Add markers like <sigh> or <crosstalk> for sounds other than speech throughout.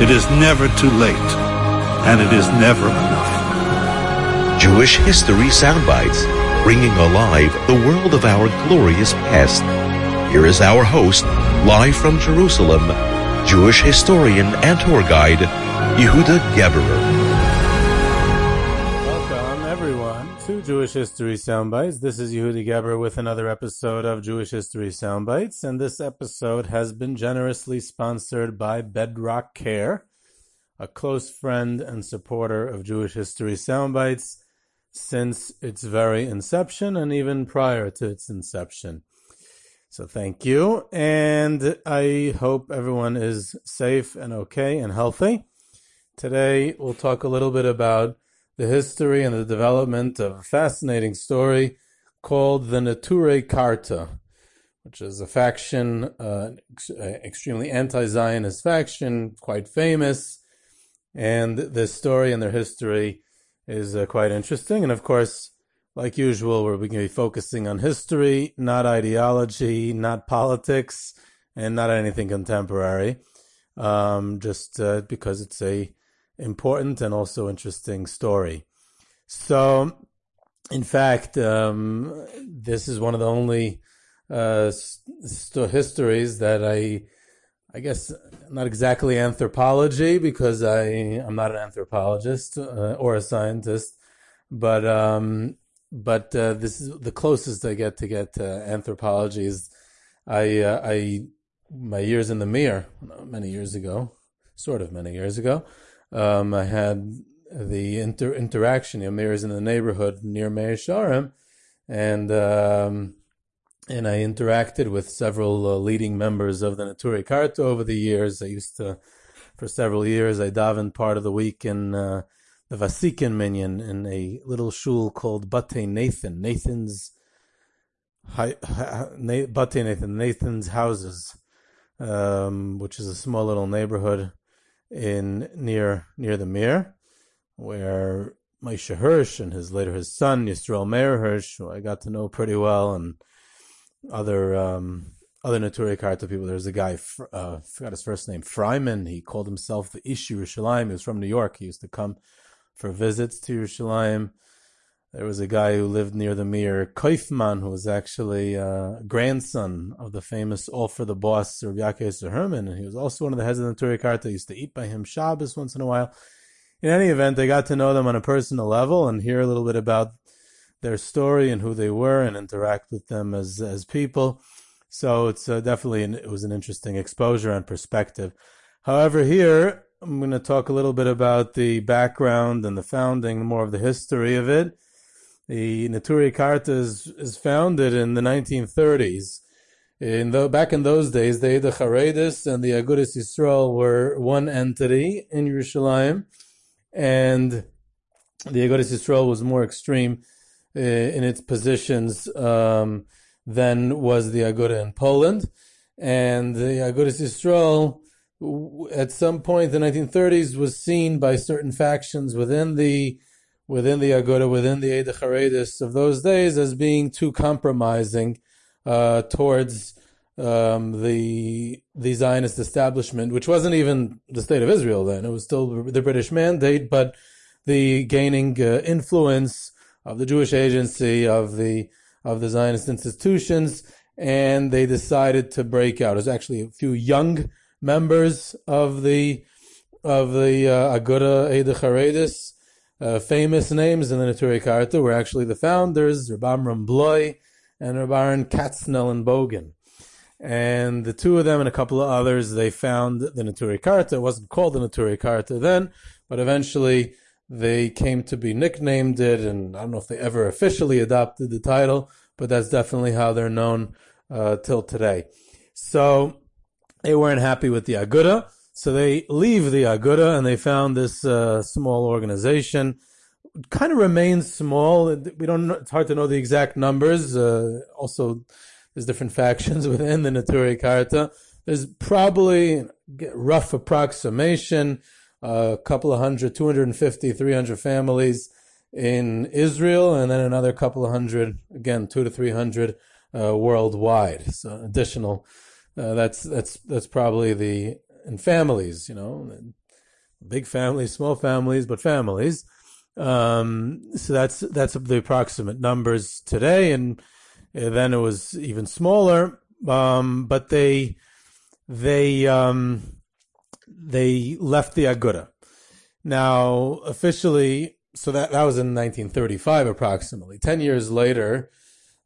It is never too late. And it is never enough. Jewish History Soundbites, bringing alive the world of our glorious past. Here is our host, live from Jerusalem, Jewish historian and tour guide, Yehuda Geberer. Jewish History Soundbites. This is Yehuda Geberer with another episode of Jewish History Soundbites, and this episode has been generously sponsored by Bedrock Care, a close friend and supporter of Jewish History Soundbites since its very inception and even prior to its inception. So thank you. And I hope everyone is safe and okay and healthy. Today we'll talk a little bit about the history and the development of a fascinating story called the Neturei Karta, which is a faction, uh, extremely anti-Zionist faction, quite famous. And this story and their history is uh, quite interesting. And of course, like usual, we're going to be focusing on history, not ideology, not politics, and not anything contemporary. Um, just uh, because it's a important and also interesting story. So, in fact, um, this is one of the only uh, st- histories that I, I guess, not exactly anthropology because I I'm not an anthropologist uh, or a scientist, but um, but uh, this is the closest I get to get to anthropology. Is I uh, I my years in the mirror many years ago, sort of many years ago. Um, I had the inter- interaction. You know, Mir is in the neighborhood near Mea Shearim, and um, and I interacted with several uh, leading members of the Neturei Karta over the years. I used to, for several years, I davened part of the week in uh, the Vasikin Minyan in a little shul called Batei Nathan, Nathan's hi, Batei Nathan, Nathan's houses, um, which is a small little neighborhood in near near the Mir, where Moshe Hirsch and his later his son Yisrael Meir Hirsch, who I got to know pretty well, and other um, other Neturei Karta people. There's a guy, uh, forgot his first name, Fryman. He called himself the Ish Yerushalayim. He was from New York. He used to come for visits to Yerushalayim. There was a guy who lived near the Mir, Koifman, who was actually a grandson of the famous All for the Boss, Rabbi Yaakov Herman, and he was also one of the heads of the Neturei Karta. Used to eat by him Shabbos once in a while. In any event, I got to know them on a personal level and hear a little bit about their story and who they were and interact with them as as people. So it's uh, definitely an, it was an interesting exposure and perspective. However, here I'm going to talk a little bit about the background and the founding, more of the history of it. The Neturei Karta is, is founded in the 1930s. In the, back in those days, the Eda Charedis and the Agudas Yisrael were one entity in Yerushalayim, and the Agudas Yisrael was more extreme uh, in its positions um, than was the Aguda in Poland. And the Agudas Yisrael, at some point in the 1930s, was seen by certain factions within the within the Aguda, within the Eda Charedis of those days, as being too compromising uh, towards um, the the Zionist establishment, which wasn't even the state of Israel then; it was still the British mandate, but the gaining uh, influence of the Jewish Agency, of the of the Zionist institutions, and they decided to break out. There's actually a few young members of the of the uh, Aguda Eide Charedis, uh, famous names in the Neturei Karta were actually the founders, Reb Amram Bloy and Reb Aaron Katzenellenbogen. And the two of them and a couple of others, they found the Neturei Karta. It wasn't called the Neturei Karta then, but eventually they came to be nicknamed it, and I don't know if they ever officially adopted the title, but that's definitely how they're known uh, till today. So they weren't happy with the Aguda, so they leave the Aguda and they found this uh, small organization. Kind of remains small. We don't. It's hard to know the exact numbers. Uh, also, there's different <laughs> factions within the Neturei Karta. There's probably rough approximation a couple of hundred, 250, 300 families in Israel, and then another couple of hundred, again, two to 300 uh, worldwide. So additional, uh, that's, that's, that's probably the, in families, you know, big families, small families, but families. Um, so that's, that's the approximate numbers today. And then it was even smaller. Um, but they, they, um, they left the Aguda. Now, officially, so that, that was in 1935 approximately. Ten years later,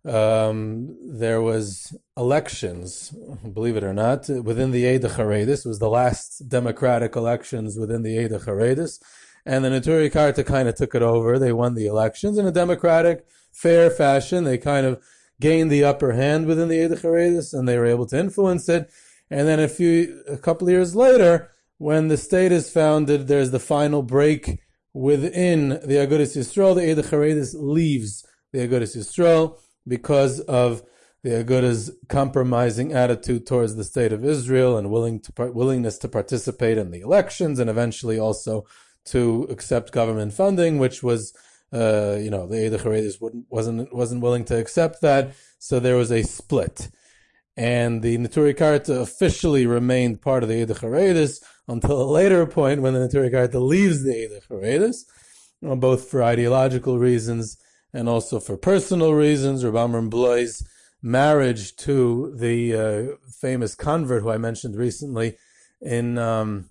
um, there was elections, believe it or not, within the Eide Charedis. It was the last democratic elections within the Eide Charedis. And the Neturei Karta kind of took it over. They won the elections in a democratic, fair fashion. They kind of gained the upper hand within the Eide Charedis and they were able to influence it. And then a few, a couple years later, when the state is founded, there's the final break within the Agudas Yisrael. The Eide Charedis leaves the Agudas Yisrael because of the Aguda's compromising attitude towards the state of Israel and willing to, willingness to participate in the elections and eventually also to accept government funding, which was, uh, you know, the Charedis wasn't, wasn't willing to accept that. So there was a split. And the Neturei Karta officially remained part of the Eide Charedis until a later point when the Neturei Karta leaves the Eide Charedis, both for ideological reasons and also for personal reasons. Rabbi Amram Bloy's marriage to the uh, famous convert who I mentioned recently in um,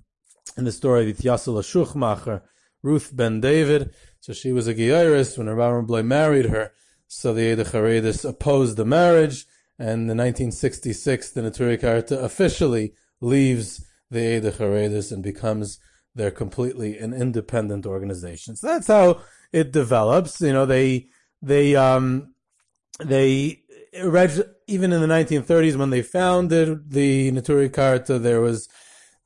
in the story of Yossel Schumacher, Ruth Ben David. So she was a Geiris when Rabbi Amram Bloy married her. So the Eide Charedis opposed the marriage, and in 1966 the Neturei Karta officially leaves the Eide Charedis and becomes they're completely an independent organization. So that's how it develops. You know, they they um they even in the 1930s when they founded the Neturei Karta, there was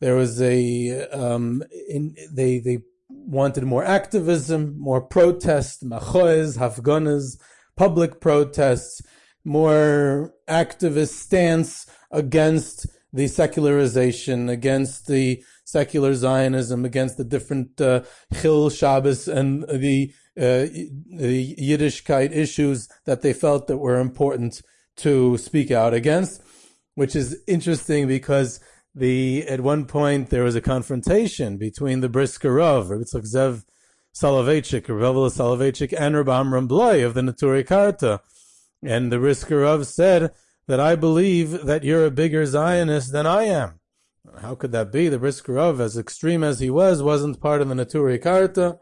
there was a um in they they wanted more activism, more protest, machoes, hafganas, public protests, more activist stance against the secularization, against the secular Zionism, against the different uh, Chil Shabbos and the, uh, the Yiddishkeit issues that they felt that were important to speak out against, which is interesting because the at one point there was a confrontation between the Brisker Rav, Rabbi Zev Soloveitchik, Rabbi Soloveitchik, and Rabbi Amram of the Neturei Karta. And the Brisker Rav said that I believe that you're a bigger Zionist than I am. How could that be? The Brisker Rav, as extreme as he was, wasn't part of the Neturei Karta.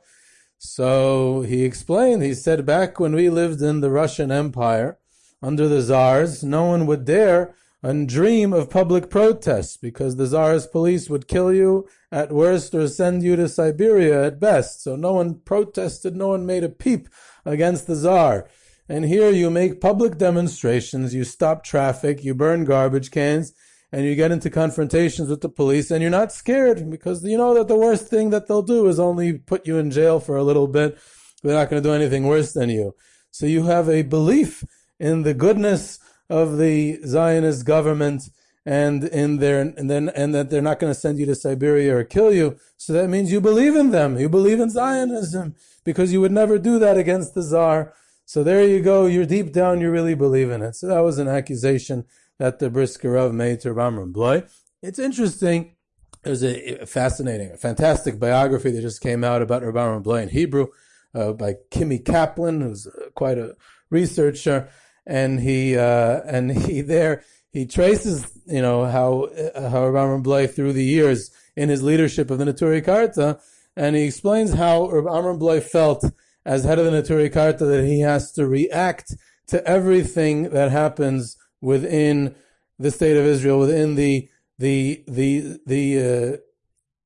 So he explained, he said, back when we lived in the Russian Empire, under the Tsars, no one would dare and dream of public protests because the Tsar's police would kill you at worst or send you to Siberia at best. So no one protested, no one made a peep against the Tsar. And here you make public demonstrations, you stop traffic, you burn garbage cans, and you get into confrontations with the police, and you're not scared because you know that the worst thing that they'll do is only put you in jail for a little bit. They're not going to do anything worse than you. So you have a belief in the goodness of the Zionist government and in their and then and that they're not going to send you to Siberia or kill you. So that means you believe in them. You believe in Zionism because you would never do that against the Tsar. So there you go. You're deep down, you really believe in it. So that was an accusation that the Brisker Rav made to Ramram Bloy. It's interesting. There's a fascinating, a fantastic biography that just came out about Rabbi Bloy in Hebrew uh, by Kimmy Caplan, who's uh, quite a researcher, and he uh, and he <laughs> there he traces, you know, how uh, how Rabbi Bloy through the years in his leadership of the Neturei Karta, and he explains how Rabbi Bloy felt as head of the Neturei Karta that he has to react to everything that happens within the state of Israel, within the the the the uh,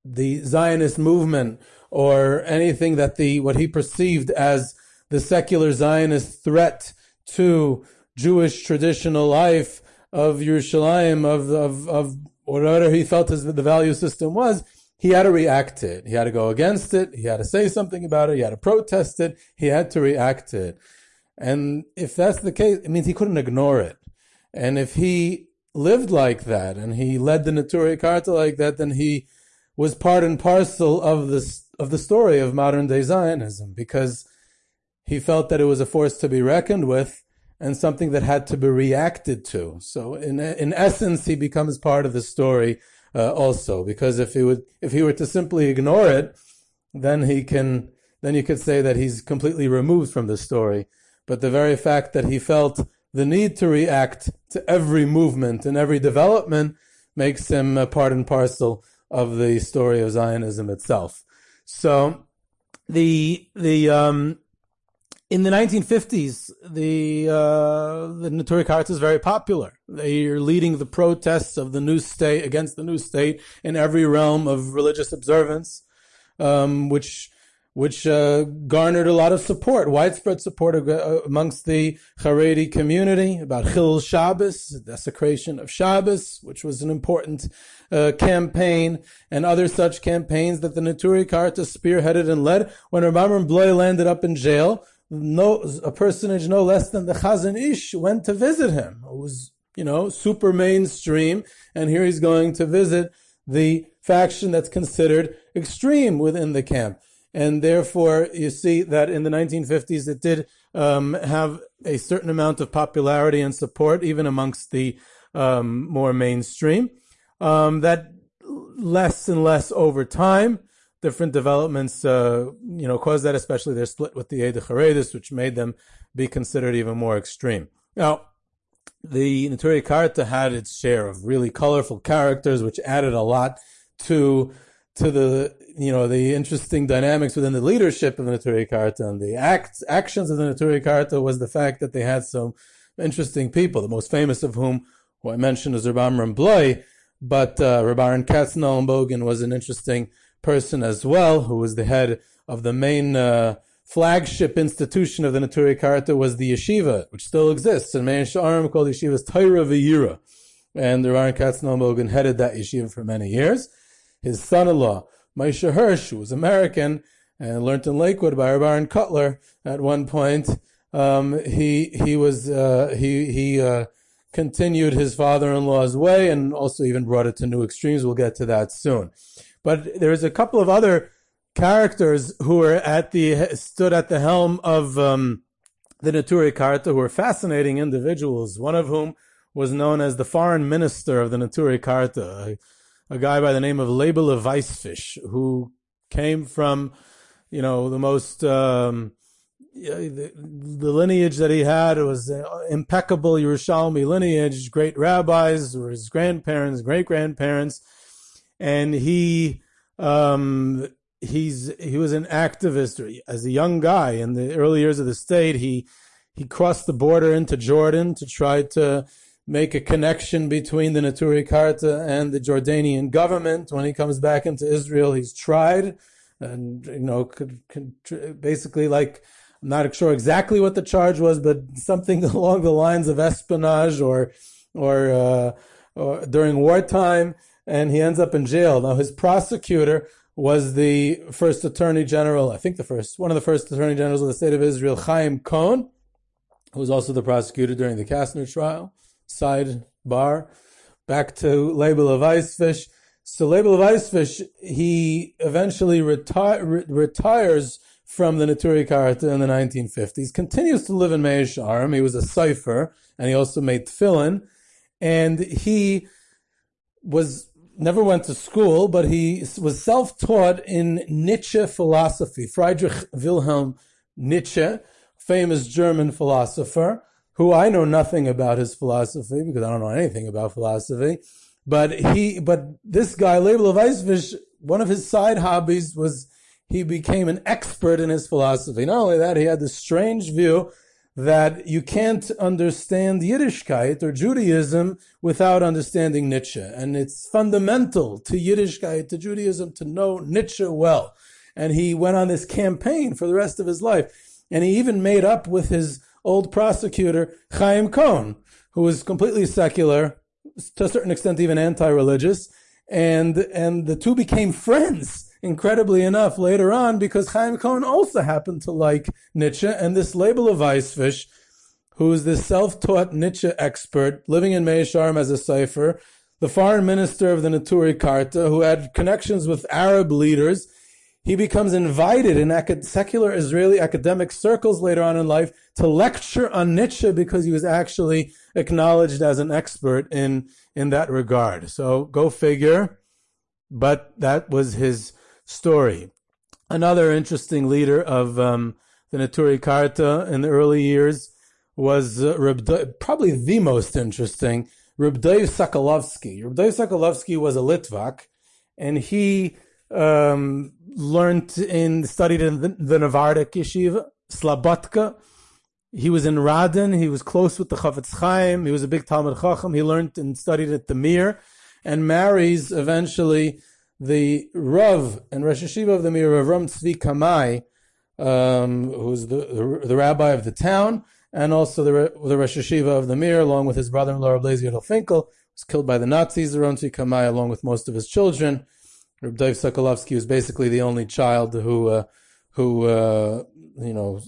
the Zionist movement, or anything that the what he perceived as the secular Zionist threat to Jewish traditional life of Yerushalayim, of of of whatever he felt as the value system was, he had to react to it. He had to go against it. He had to say something about it. He had to protest it. He had to react to it. And if that's the case, it means he couldn't ignore it. And if he lived like that and he led the Neturei Karta like that, then he was part and parcel of this of the story of modern day Zionism because he felt that it was a force to be reckoned with and something that had to be reacted to. So in in essence, he becomes part of the story uh, also because if he would if he were to simply ignore it, then he can then you could say that he's completely removed from the story. But the very fact that he felt the need to react to every movement and every development makes him a part and parcel of the story of Zionism itself. So the the um, in the 1950s, the uh, the Neturei Karta is very popular. They are leading the protests of the new state against the new state in every realm of religious observance, um, which which uh, garnered a lot of support, widespread support uh, amongst the Haredi community about Chil Shabbos, desecration of Shabbos, which was an important uh, campaign, and other such campaigns that the Neturei Karta spearheaded and led. When Rabbi Bloy landed up in jail, no a personage no less than the Chazon Ish went to visit him. It was you know super mainstream, and here he's going to visit the faction that's considered extreme within the camp and therefore you see that in the 1950s it did um, have a certain amount of popularity and support even amongst the um, more mainstream. Um, that less and less over time. Different developments, uh, you know, caused that, especially their split with the Eide Charedis, which made them be considered even more extreme. Now, the Neturei Karta had its share of really colorful characters, which added a lot to to the you know the interesting dynamics within the leadership of the Neturei Karta and the acts actions of the Neturei Karta was the fact that they had some interesting people. The most famous of whom, who I mentioned, is Rabbi Amram Bloy, but uh, Rabbi Katzenellenbogen was an interesting person as well, who was the head of the main uh, flagship institution of the Neturei Karta was the yeshiva, which still exists in Mea Shearim called Yeshiva's Torah V'Yira. And Rabbi Katzenellenbogen headed that yeshiva for many years. His son-in-law, Moshe Hirsch, who was American and learned in Lakewood by Baron Kotler at one point. Um, he he was uh, he he uh, continued his father-in-law's way and also even brought it to new extremes. We'll get to that soon. But there's a couple of other characters who were at the stood at the helm of um, the Neturei Karta who were fascinating individuals. One of whom was known as the foreign minister of the Neturei Karta a guy by the name of Leibel of Weisfish, who came from, you know, the most, um, the, the, lineage that he had was impeccable Yerushalmi lineage, great rabbis were his grandparents, great grandparents, and he, um, he's, he was an activist as a young guy in the early years of the state. He, he crossed the border into Jordan to try to make a connection between the Neturei Karta and the Jordanian government. When he comes back into Israel, he's tried and, you know, could, could basically like, I'm not sure exactly what the charge was, but something <laughs> along the lines of espionage or, or, uh, or during wartime. And he ends up in jail. Now, his prosecutor was the first attorney general, I think the first, one of the first attorney generals of the state of Israel, Chaim Cohn, who was also the prosecutor during the Kastner trial sidebar. Back to Label of Weisfish. So Label of Weisfish, he eventually reti- re- retires from the Neturei Karta in the 1950s, continues to live in Mea Shearim. He was a sofer, and he also made tefillin. And he was never went to school, but he was self-taught in Nietzsche philosophy. Friedrich Wilhelm Nietzsche, famous German philosopher, who I know nothing about his philosophy because I don't know anything about philosophy. But he, but this guy, Label of Levaisvish, one of his side hobbies was he became an expert in his philosophy. Not only that, he had this strange view that you can't understand Yiddishkeit or Judaism without understanding Nietzsche. And it's fundamental to Yiddishkeit, to Judaism, to know Nietzsche well. And he went on this campaign for the rest of his life. And he even made up with his old prosecutor, Chaim Cohn, who was completely secular, to a certain extent even anti-religious. And, and the two became friends incredibly enough, later on, because Chaim Cohn also happened to like Nietzsche, and this label of Weisfish, who is this self-taught Nietzsche expert living in Mea Shearim as a sofer, the foreign minister of the Neturei Karta, who had connections with Arab leaders, he becomes invited in secular Israeli academic circles later on in life to lecture on Nietzsche because he was actually acknowledged as an expert in, in that regard. So go figure. But that was his story. Another interesting leader of um, the Neturei Karta in the early years was uh, Reb probably the most interesting, Reb Dov Sokolovsky. Reb Dov Sokolovsky was a Litvak, and he um, learned in studied in the, the Navardic yeshiva, Slabotka. He was in Radin. He was close with the Chafetz Chaim. He was a big Talmud Chacham. He learned and studied at the Mir, and marries eventually the Rav and Rosh Hashiva of the Mir, Rav Ram Tzvi Kamai, um, who's the, the, the rabbi of the town, and also the the Rosh Hashiva of the Mir, along with his brother-in-law Lezer Finkel, was killed by the Nazis. Rav Tzvi Kamai, along with most of his children. Reb Dov Sokolovsky was basically the only child who uh, who uh, you know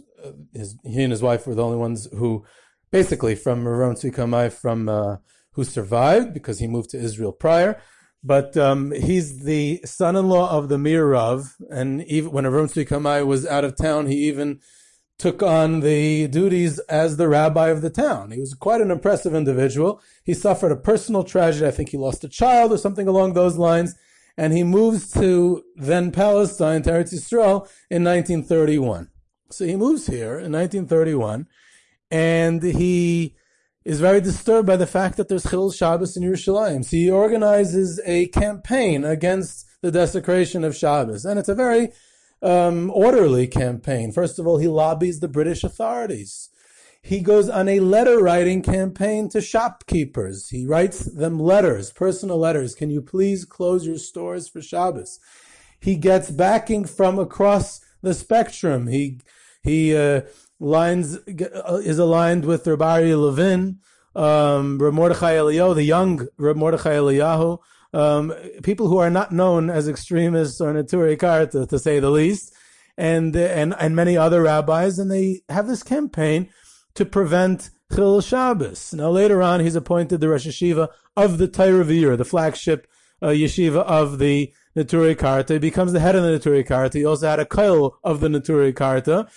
his, he and his wife were the only ones who basically from Rav Tzvi Kamai from uh, who survived because he moved to Israel prior. But um, he's the son-in-law of the Mirav, and even when Avram Kamai was out of town, he even took on the duties as the rabbi of the town. He was quite an impressive individual. He suffered a personal tragedy. I think he lost a child or something along those lines. And he moves to then Palestine, Eretz Yisrael, in 1931. So he moves here in 1931, and he is very disturbed by the fact that there's Chil Shabbos in Yerushalayim. So he organizes a campaign against the desecration of Shabbos. And it's a very um, orderly campaign. First of all, he lobbies the British authorities. He goes on a letter writing campaign to shopkeepers. He writes them letters, personal letters. Can you please close your stores for Shabbos? He gets backing from across the spectrum. He, he, uh, lines uh, is aligned with Rabbi Levin, um, Mordechai Eliyahu, the young Reb Mordechai Eliyahu, um, people who are not known as extremists or Neturei Karta, to say the least, and and and many other rabbis, and they have this campaign to prevent Chil Shabbos. Now later on, he's appointed the Rosh Hashiva of the Torah the flagship uh, yeshiva of the Neturei Karta. He becomes the head of the Neturei Karta. He also had a koil of the Neturei Karta.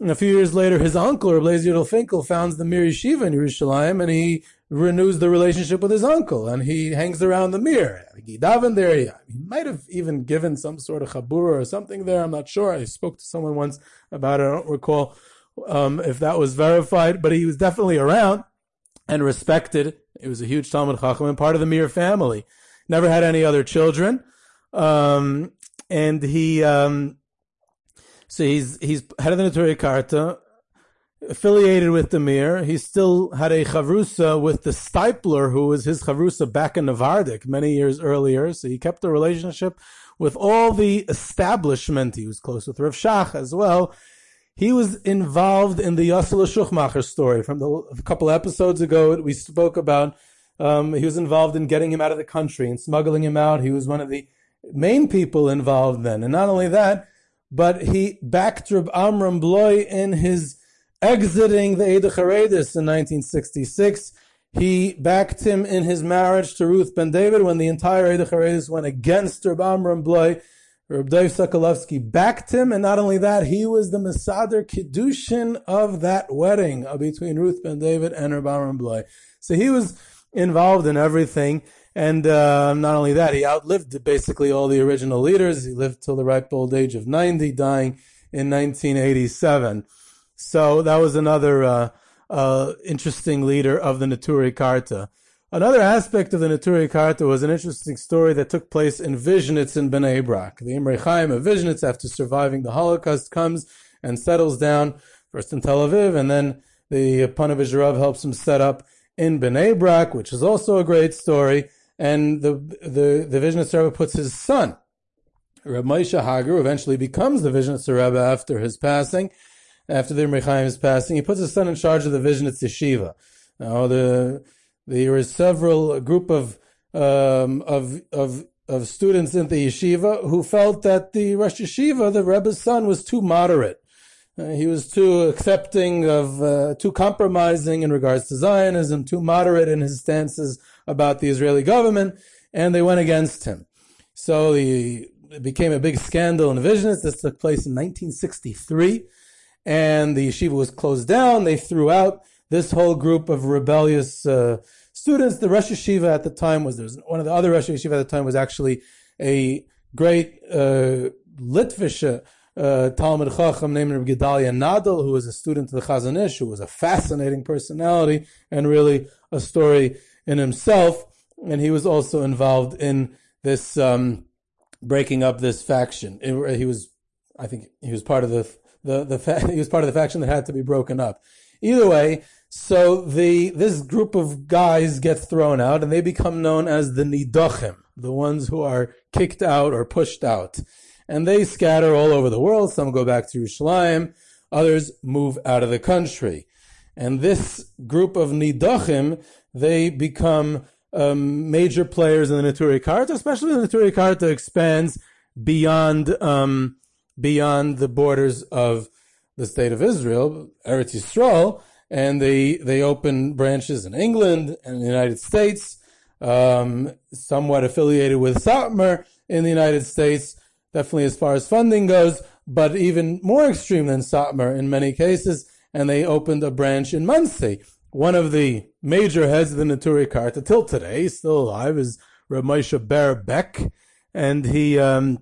And a few years later, his uncle, Reb Lezer Finkel, founds the Mir Yeshiva in Yerushalayim, and he renews the relationship with his uncle, and he hangs around the Mir. He davened there. He, he might have even given some sort of chabura or something there. I'm not sure. I spoke to someone once about it. I don't recall um, if that was verified, but he was definitely around and respected. He was a huge Talmud Chacham and part of the Mir family. Never had any other children. Um, and he, um, so he's he's head of the Neturei Karta, affiliated with the Mir. He still had a chavrusa with the Steipler, who was his chavrusa back in Navardik many years earlier. So he kept a relationship with all the establishment. He was close with Rav Shach as well. He was involved in the Yossel Schumacher story from the, a couple episodes ago. We spoke about um, he was involved in getting him out of the country and smuggling him out. He was one of the main people involved then. And not only that, but he backed Reb Amram Bloy in his exiting the Eide Charedis in 1966. He backed him in his marriage to Ruth Ben David when the entire Eide Charedis went against Reb Amram Bloy. Reb Sokolovsky backed him, and not only that, he was the Mesader Kiddushin of that wedding uh, between Ruth Ben David and Reb Amram Bloy. So he was involved in everything. And uh, not only that, he outlived basically all the original leaders. He lived till the ripe old age of 90, dying in 1987. So that was another uh, uh, interesting leader of the Neturei Karta. Another aspect of the Neturei Karta was an interesting story that took place in Vizhnitz in Bnei Brak. The Imre Chaim of Vizhnitz, after surviving the Holocaust, comes and settles down first in Tel Aviv, and then the Panovich Rav helps him set up in Bnei Brak, which is also a great story. And the the the Vizhnitz Rebbe puts his son, Reb Moshe Hager, who eventually becomes the Vizhnitz Rebbe after his passing, after the Imre Chaim's passing. He puts his son in charge of the Vizhnitz Yeshiva. Now the there were several a group of um, of of of students in the yeshiva who felt that the Rosh Yeshiva, the Rebbe's son, was too moderate. Uh, he was too accepting of, uh, too compromising in regards to Zionism, too moderate in his stances about the Israeli government, and they went against him. So the, it became a big scandal in Vizhnitz. This took place in 1963, and the yeshiva was closed down. They threw out this whole group of rebellious uh, students. The Rosh Yeshiva at the time was there's one of the other Rosh Yeshiva at the time was actually a great uh, Litvish uh, Talmud Chacham named Gedalia Nadel, who was a student of the Chazon Ish, who was a fascinating personality and really a story in himself. And he was also involved in this um, breaking up this faction. It, he was, I think, he was part of the the the fa- <laughs> he was part of the faction that had to be broken up. Either way, so the this group of guys gets thrown out, and they become known as the Nidachim, the ones who are kicked out or pushed out and they scatter all over the world. Some go back to Yerushalayim, others move out of the country. And this group of Nidachim, they become um, major players in the Neturei Karta, especially the Neturei Karta expands beyond um, beyond the borders of the state of Israel, Eretz Yisrael, and they they open branches in England and the United States, um, somewhat affiliated with Satmar in the United States, definitely as far as funding goes, but even more extreme than Satmar in many cases. And they opened a branch in Monsey. One of the major heads of the Neturei Karta till today, still alive, is Rav Moshe Ber Beck, and he um,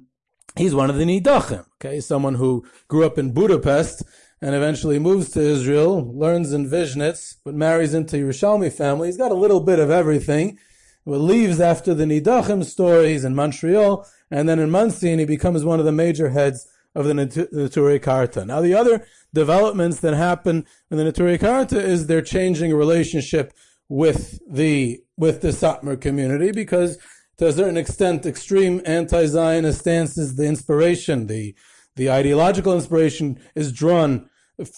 he's one of the Nidachim. Okay, someone who grew up in Budapest and eventually moves to Israel, learns in Vizhnitz, but marries into Yerushalmi family. He's got a little bit of everything. But leaves after the Nidachim stories in Montreal and then in Monsey he becomes one of the major heads of the Neturei Karta. Now, the other developments that happen in the Neturei Karta is they're changing relationship with the with the Satmar community because, to a certain extent, extreme anti-Zionist stances, the inspiration, the the ideological inspiration is drawn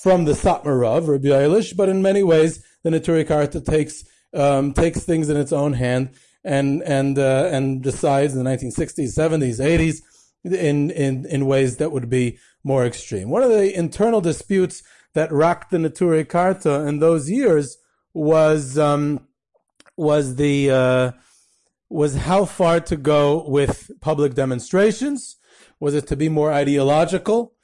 from the Satmar Rav, Rabbi Yoilish, but in many ways, the Neturei Karta takes um, takes things in its own hand and and uh, and decides in the 1960s, 70s, 80s in in in ways that would be more extreme. One of the internal disputes that rocked the Neturei Karta in those years was um, was the uh, was how far to go with public demonstrations. Was it to be more ideological?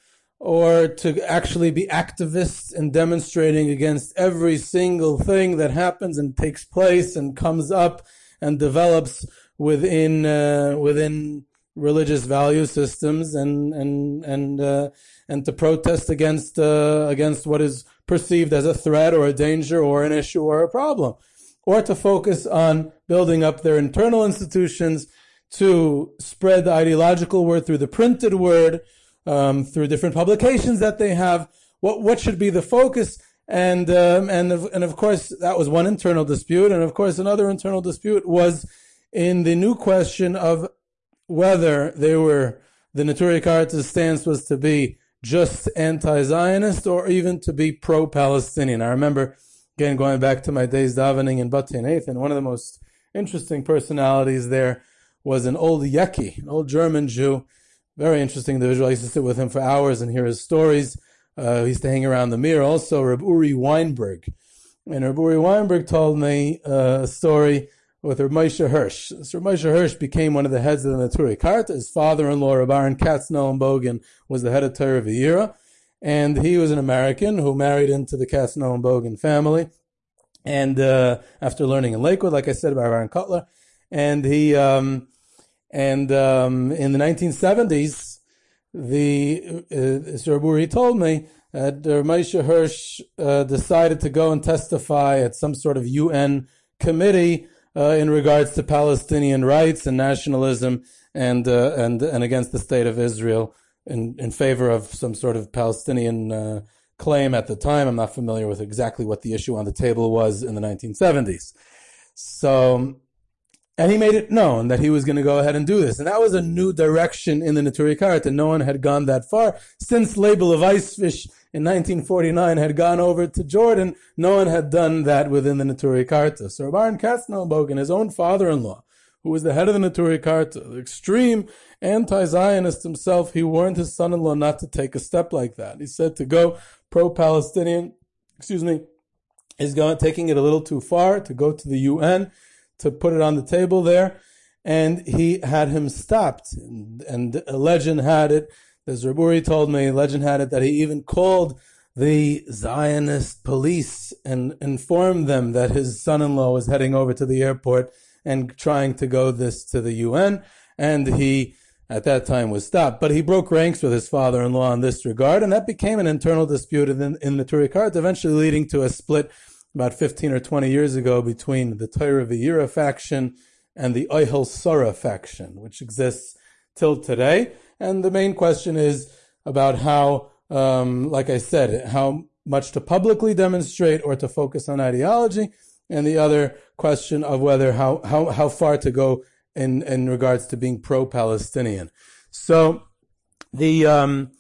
Or to actually be activists and demonstrating against every single thing that happens and takes place and comes up and develops within uh, within religious value systems and and and uh, and to protest against uh, against what is perceived as a threat or a danger or an issue or a problem, or to focus on building up their internal institutions to spread the ideological word through the printed word, um, through different publications that they have. What what should be the focus? And um, and of, and of course that was one internal dispute, and of course another internal dispute was in the new question of whether they were the Neturei Karta's stance was to be just anti-Zionist or even to be pro-Palestinian. I remember again going back to my days davening in Batei Nathan. One of the most interesting personalities there was an old Yekke, an old German Jew, very interesting individual. I used to sit with him for hours and hear his stories. Uh, he used to hang around the mirror. Also, Reb Uri Weinberg. And Reb Uri Weinberg told me uh, a story with Reb Moshe Hirsch. So Reb Moshe Hirsch became one of the heads of the Neturei Karta. His father-in-law, Reb Aaron Katz Bogen, was the head of Torah V'Yira. And he was an American who married into the Katz Bogen family. And uh, after learning in Lakewood, like I said, by Aaron Kotler, and he um, and um, in the 1970s, the uh, Sir told me that Moshe Hirsch uh, decided to go and testify at some sort of UN committee uh, in regards to Palestinian rights and nationalism and uh, and and against the state of Israel in in favor of some sort of Palestinian uh, claim at the time. I'm not familiar with exactly what the issue on the table was in the 1970s. So, and he made it known that he was going to go ahead and do this. And that was a new direction in the Neturei Karta. No one had gone that far since Label of Weisfish in 1949 had gone over to Jordan. No one had done that within the Neturei Karta. So Baron Katzenellenbogen, his own father-in-law, who was the head of the Neturei Karta, the extreme anti-Zionist himself, he warned his son-in-law not to take a step like that. He said to go pro-Palestinian, excuse me, is going taking it a little too far to go to the UN to put it on the table there, and he had him stopped. And, and a legend had it, as Raburi told me, legend had it that he even called the Zionist police and informed them that his son-in-law was heading over to the airport and trying to go this to the UN, and he at that time was stopped. But he broke ranks with his father-in-law in this regard, and that became an internal dispute in, in the Turikart, eventually leading to a split about 15 or 20 years ago between the Torah V'yira faction and the Oihel Sora faction, which exists till today. And the main question is about how, um, like I said, how much to publicly demonstrate or to focus on ideology, and the other question of whether how, how, how far to go in, in regards to being pro-Palestinian. So the, um,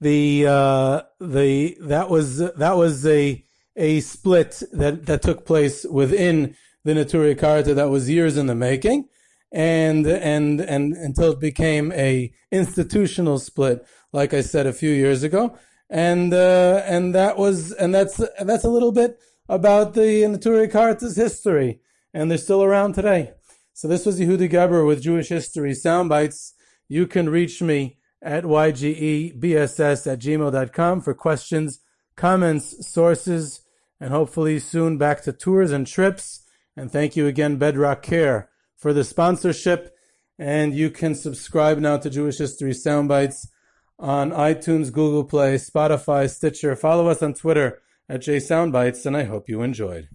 the, uh, the, that was, that was a, a split that, that took place within the Neturei Karta that was years in the making. And, and, and until it became a institutional split, like I said a few years ago. And, uh, and that was, and that's, that's a little bit about the Neturei Karta's history. And they're still around today. So this was Yehudi Geberer with Jewish History Soundbites. You can reach me at ygebss at gmail.com for questions, comments, sources, and hopefully soon back to tours and trips. And thank you again, Bedrock Care, for the sponsorship. And you can subscribe now to Jewish History Soundbites on iTunes, Google Play, Spotify, Stitcher. Follow us on Twitter at JSoundbites, and I hope you enjoyed.